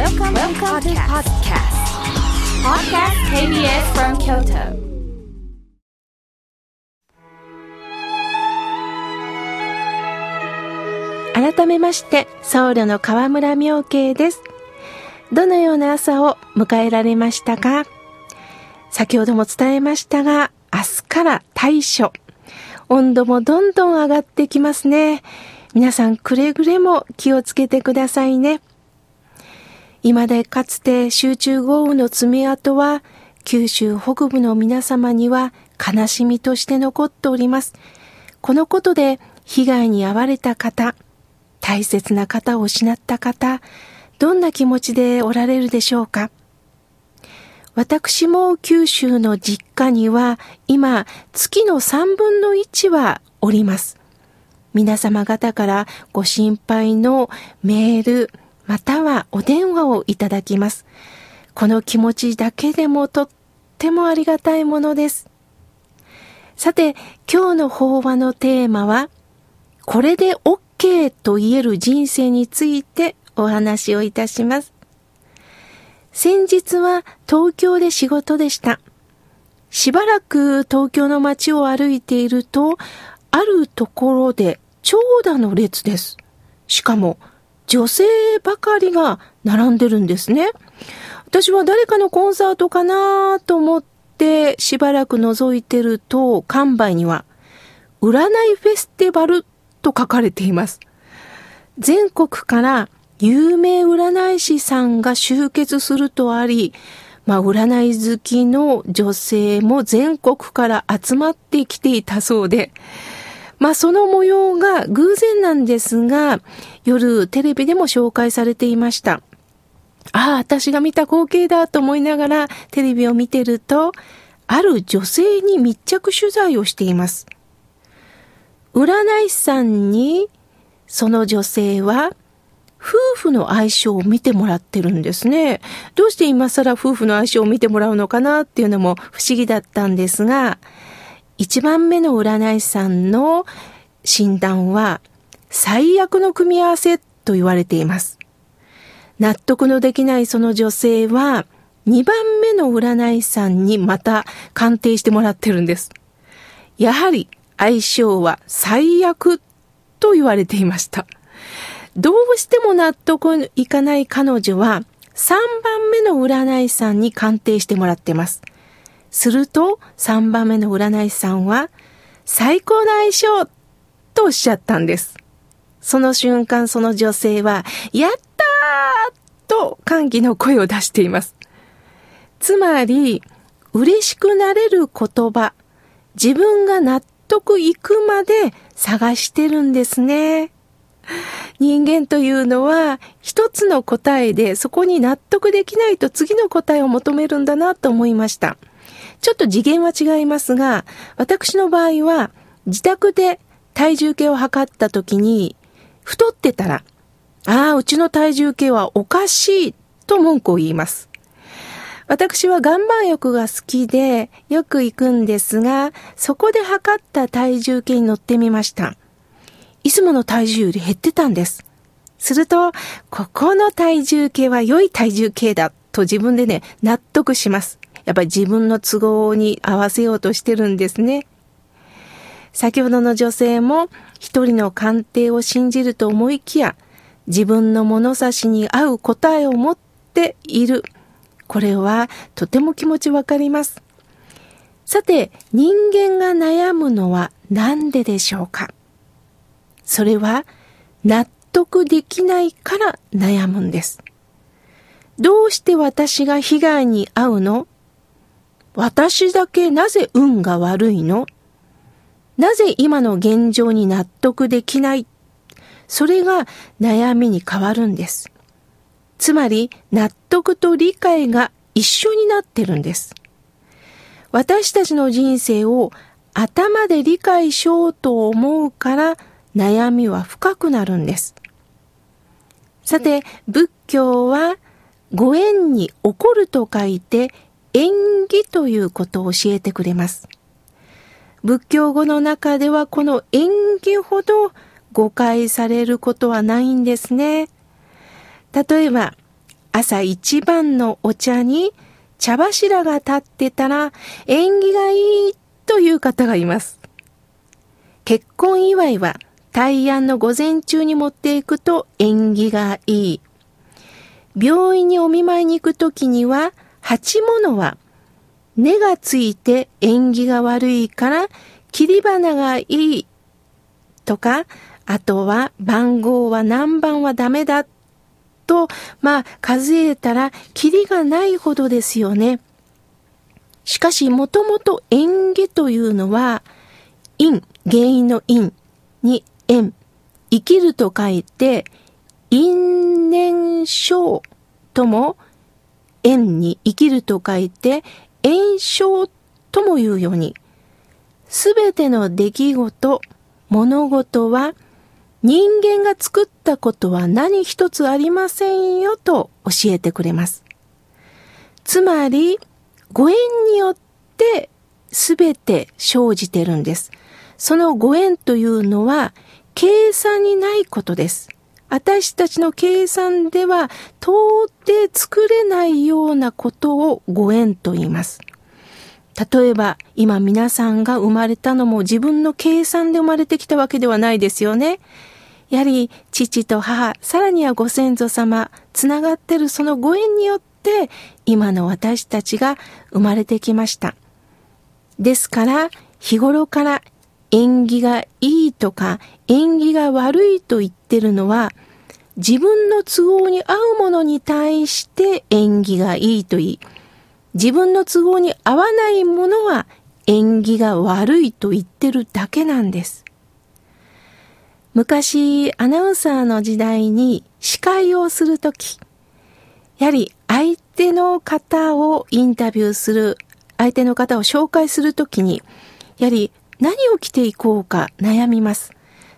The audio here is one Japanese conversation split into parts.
Welcome, Welcome to podcast. Podcast KBS from Kyoto. 改めまして、僧侶の河村明慶です。どのような朝を迎えられましたか？先ほども伝えましたが、明日から大暑。温度もどんどん上がってきますね。皆さんくれぐれも気をつけてくださいね。今でかつて集中豪雨の爪痕は九州北部の皆様には悲しみとして残っております。このことで被害に遭われた方、大切な方を失った方、どんな気持ちでおられるでしょうか？私も九州の実家には今月の3分の1はおります。皆様方からご心配のメールまたはお電話をいただきます。この気持ちだけでもとってもありがたいものです。さて、今日の法話のテーマは、これで OK と言える人生についてお話をいたします。先日は東京で仕事でした。しばらく東京の街を歩いていると、あるところで長蛇の列です。しかも女性ばかりが並んでるんですね。私は誰かのコンサートかなと思ってしばらく覗いてると、看板には、占いフェスティバルと書かれています。全国から有名占い師さんが集結するとあり、まあ、占い好きの女性も全国から集まってきていたそうで、まあ、その模様が偶然なんですが、夜テレビでも紹介されていました。ああ、私が見た光景だと思いながらテレビを見てると、ある女性に密着取材をしています。占い師さんに、その女性は、夫婦の相性を見てもらってるんですね。どうして今更夫婦の相性を見てもらうのかなっていうのも不思議だったんですが、一番目の占い師さんの診断は、最悪の組み合わせと言われています。納得のできないその女性は、2番目の占い師さんにまた鑑定してもらってるんです。やはり相性は最悪と言われていました。どうしても納得いかない彼女は3番目の占い師さんに鑑定してもらってます。すると3番目の占い師さんは最高の相性とおっしゃったんです。その瞬間その女性はやったーと歓喜の声を出しています。つまり嬉しくなれる言葉、自分が納得いくまで探してるんですね。人間というのは一つの答えでそこに納得できないと次の答えを求めるんだなと思いました。ちょっと次元は違いますが、私の場合は自宅で体重計を測った時に太ってたら、ああ、うちの体重計はおかしいと文句を言います。私は岩盤浴が好きでよく行くんですが、そこで測った体重計に乗ってみました。いつもの体重より減ってたんです。すると、ここの体重計は良い体重計だと自分でね、納得します。やっぱり自分の都合に合わせようとしてるんですね。先ほどの女性も一人の鑑定を信じると思いきや、自分の物差しに合う答えを持っている。これはとても気持ちわかります。さて、人間が悩むのは何ででしょうか？それは納得できないから悩むんです。どうして私が被害に遭うの？私だけなぜ運が悪いの？なぜ今の現状に納得できない？それが悩みに変わるんです。つまり納得と理解が一緒になってるんです。私たちの人生を頭で理解しようと思うから悩みは深くなるんです。さて、仏教はご縁に起こると書いて縁起ということを教えてくれます。仏教語の中ではこの縁起ほど誤解されることはないんですね。例えば、朝一番のお茶に茶柱が立ってたら縁起がいいという方がいます。結婚祝いは大安の午前中に持っていくと縁起がいい。病院にお見舞いに行くときには鉢物は根がついて縁起が悪いから切り花がいいとか、あとは番号は何番はダメだと、まあ数えたらキリがないほどですよね。しかしもともと縁起というのは、因、原因の因に縁、生きると書いて、因縁症とも、縁に生きると書いて、炎症とも言うように、すべての出来事、物事は人間が作ったことは何一つありませんよと教えてくれます。つまり、ご縁によってすべて生じてるんです。そのご縁というのは計算にないことです。私たちの計算では到底作れないようなことをご縁と言います。例えば今皆さんが生まれたのも自分の計算で生まれてきたわけではないですよね。やはり父と母、さらにはご先祖様、つながってるそのご縁によって今の私たちが生まれてきました。ですから日頃から縁起がいいとか縁起が悪いと言ってるのは自分の都合に合うものに対して縁起がいいと言い、自分の都合に合わないものは縁起が悪いと言ってるだけなんです。昔、アナウンサーの時代に司会をするとき、やはり相手の方をインタビューする、相手の方を紹介するときに、やはり何を着ていこうか悩みます。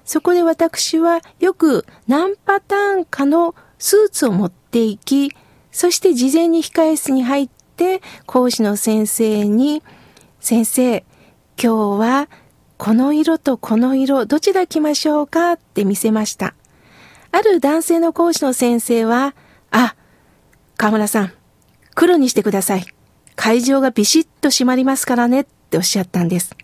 そこで私はよく何パターンかのスーツを持っていき、そして事前に控え室に入って講師の先生に、先生、今日はこの色とこの色どちら着ましょうかって見せました。ある男性の講師の先生は、あ、河村さん、黒にしてください。会場がビシッと閉まりますからねっておっしゃったんです。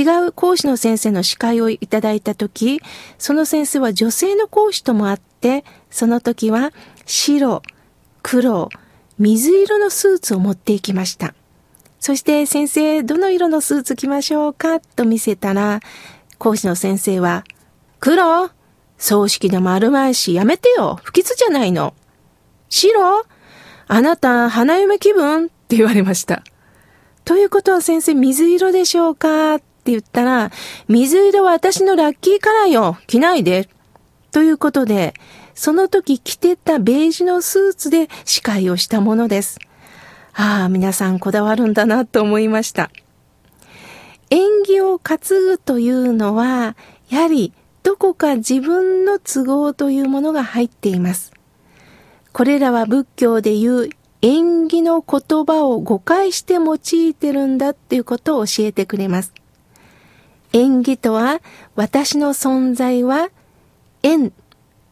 違う講師の先生の司会をいただいたとき、その先生は女性の講師ともあって、その時は白、黒、水色のスーツを持っていきました。そして先生、どの色のスーツ着ましょうかと見せたら、講師の先生は、黒葬式でもあるまいし、やめてよ不吉じゃないの。白あなた、花嫁気分って言われました。ということは先生、水色でしょうかって言ったら、水色は私のラッキーカラーよ着ないでということで、その時着てたベージュのスーツで司会をしたものです。ああ、皆さんこだわるんだなと思いました。縁起を担ぐというのは、やはりどこか自分の都合というものが入っています。これらは仏教でいう縁起の言葉を誤解して用いてるんだっていうことを教えてくれます。縁起とは、私の存在は縁、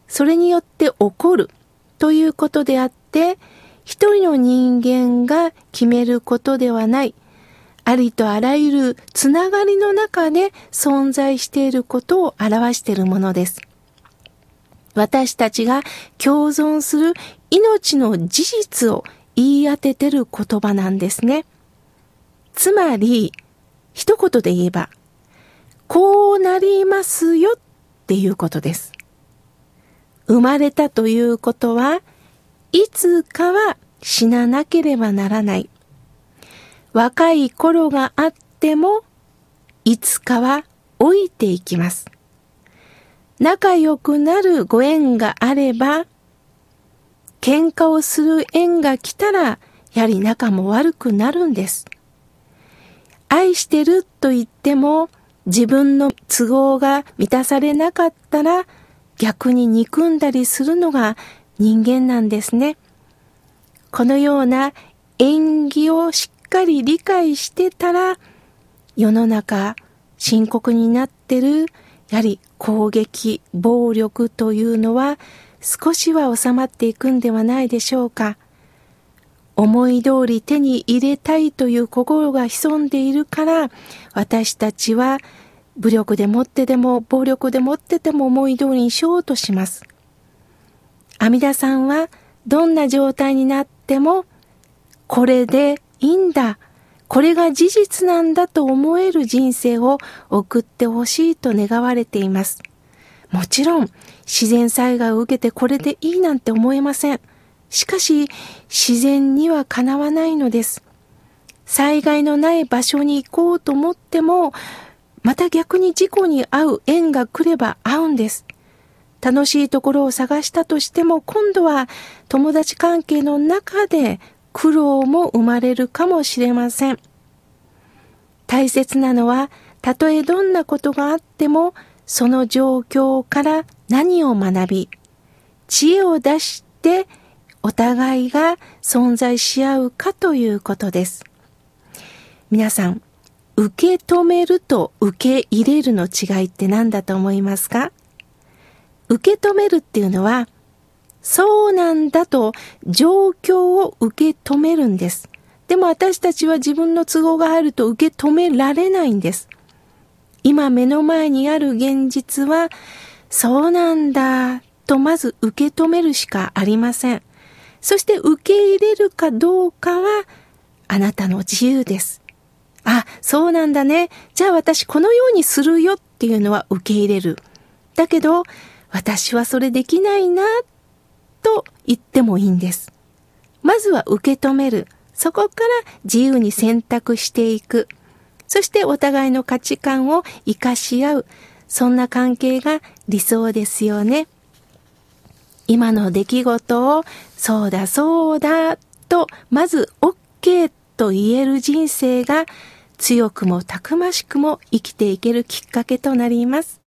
それによって起こるということであって、一人の人間が決めることではない、ありとあらゆるつながりの中で存在していることを表しているものです。私たちが共存する命の事実を言い当ててる言葉なんですね。つまり、一言で言えば、こうなりますよっていうことです。生まれたということは、いつかは死ななければならない。若い頃があっても、いつかは老いていきます。仲良くなるご縁があれば、喧嘩をする縁が来たら、やはり仲も悪くなるんです。愛してると言っても、自分の都合が満たされなかったら逆に憎んだりするのが人間なんですね。このような縁起をしっかり理解してたら世の中深刻になってるやはり攻撃、暴力というのは少しは収まっていくんではないでしょうか。思い通り手に入れたいという心が潜んでいるから、私たちは武力でもってでも暴力でもってても思い通りにしようとします。阿弥陀さんはどんな状態になっても、これでいいんだ、これが事実なんだと思える人生を送ってほしいと願われています。もちろん、自然災害を受けてこれでいいなんて思えません。しかし、自然にはかなわないのです。災害のない場所に行こうと思っても、また逆に事故に遭う縁が来れば会うんです。楽しいところを探したとしても、今度は友達関係の中で苦労も生まれるかもしれません。大切なのは、たとえどんなことがあっても、その状況から何を学び、知恵を出してお互いが存在し合うかということです。皆さん、受け止めると受け入れるの違いって何だと思いますか？受け止めるっていうのは、そうなんだと状況を受け止めるんです。でも私たちは自分の都合があると受け止められないんです。今目の前にある現実は、そうなんだとまず受け止めるしかありません。そして受け入れるかどうかはあなたの自由です。あ、そうなんだね。じゃあ私このようにするよっていうのは受け入れる。だけど、私はそれできないな、と言ってもいいんです。まずは受け止める。そこから自由に選択していく。そしてお互いの価値観を活かし合う。そんな関係が理想ですよね。今の出来事を、そうだそうだ、と、まず OK と言える人生が強くもたくましくも生きていけるきっかけとなります。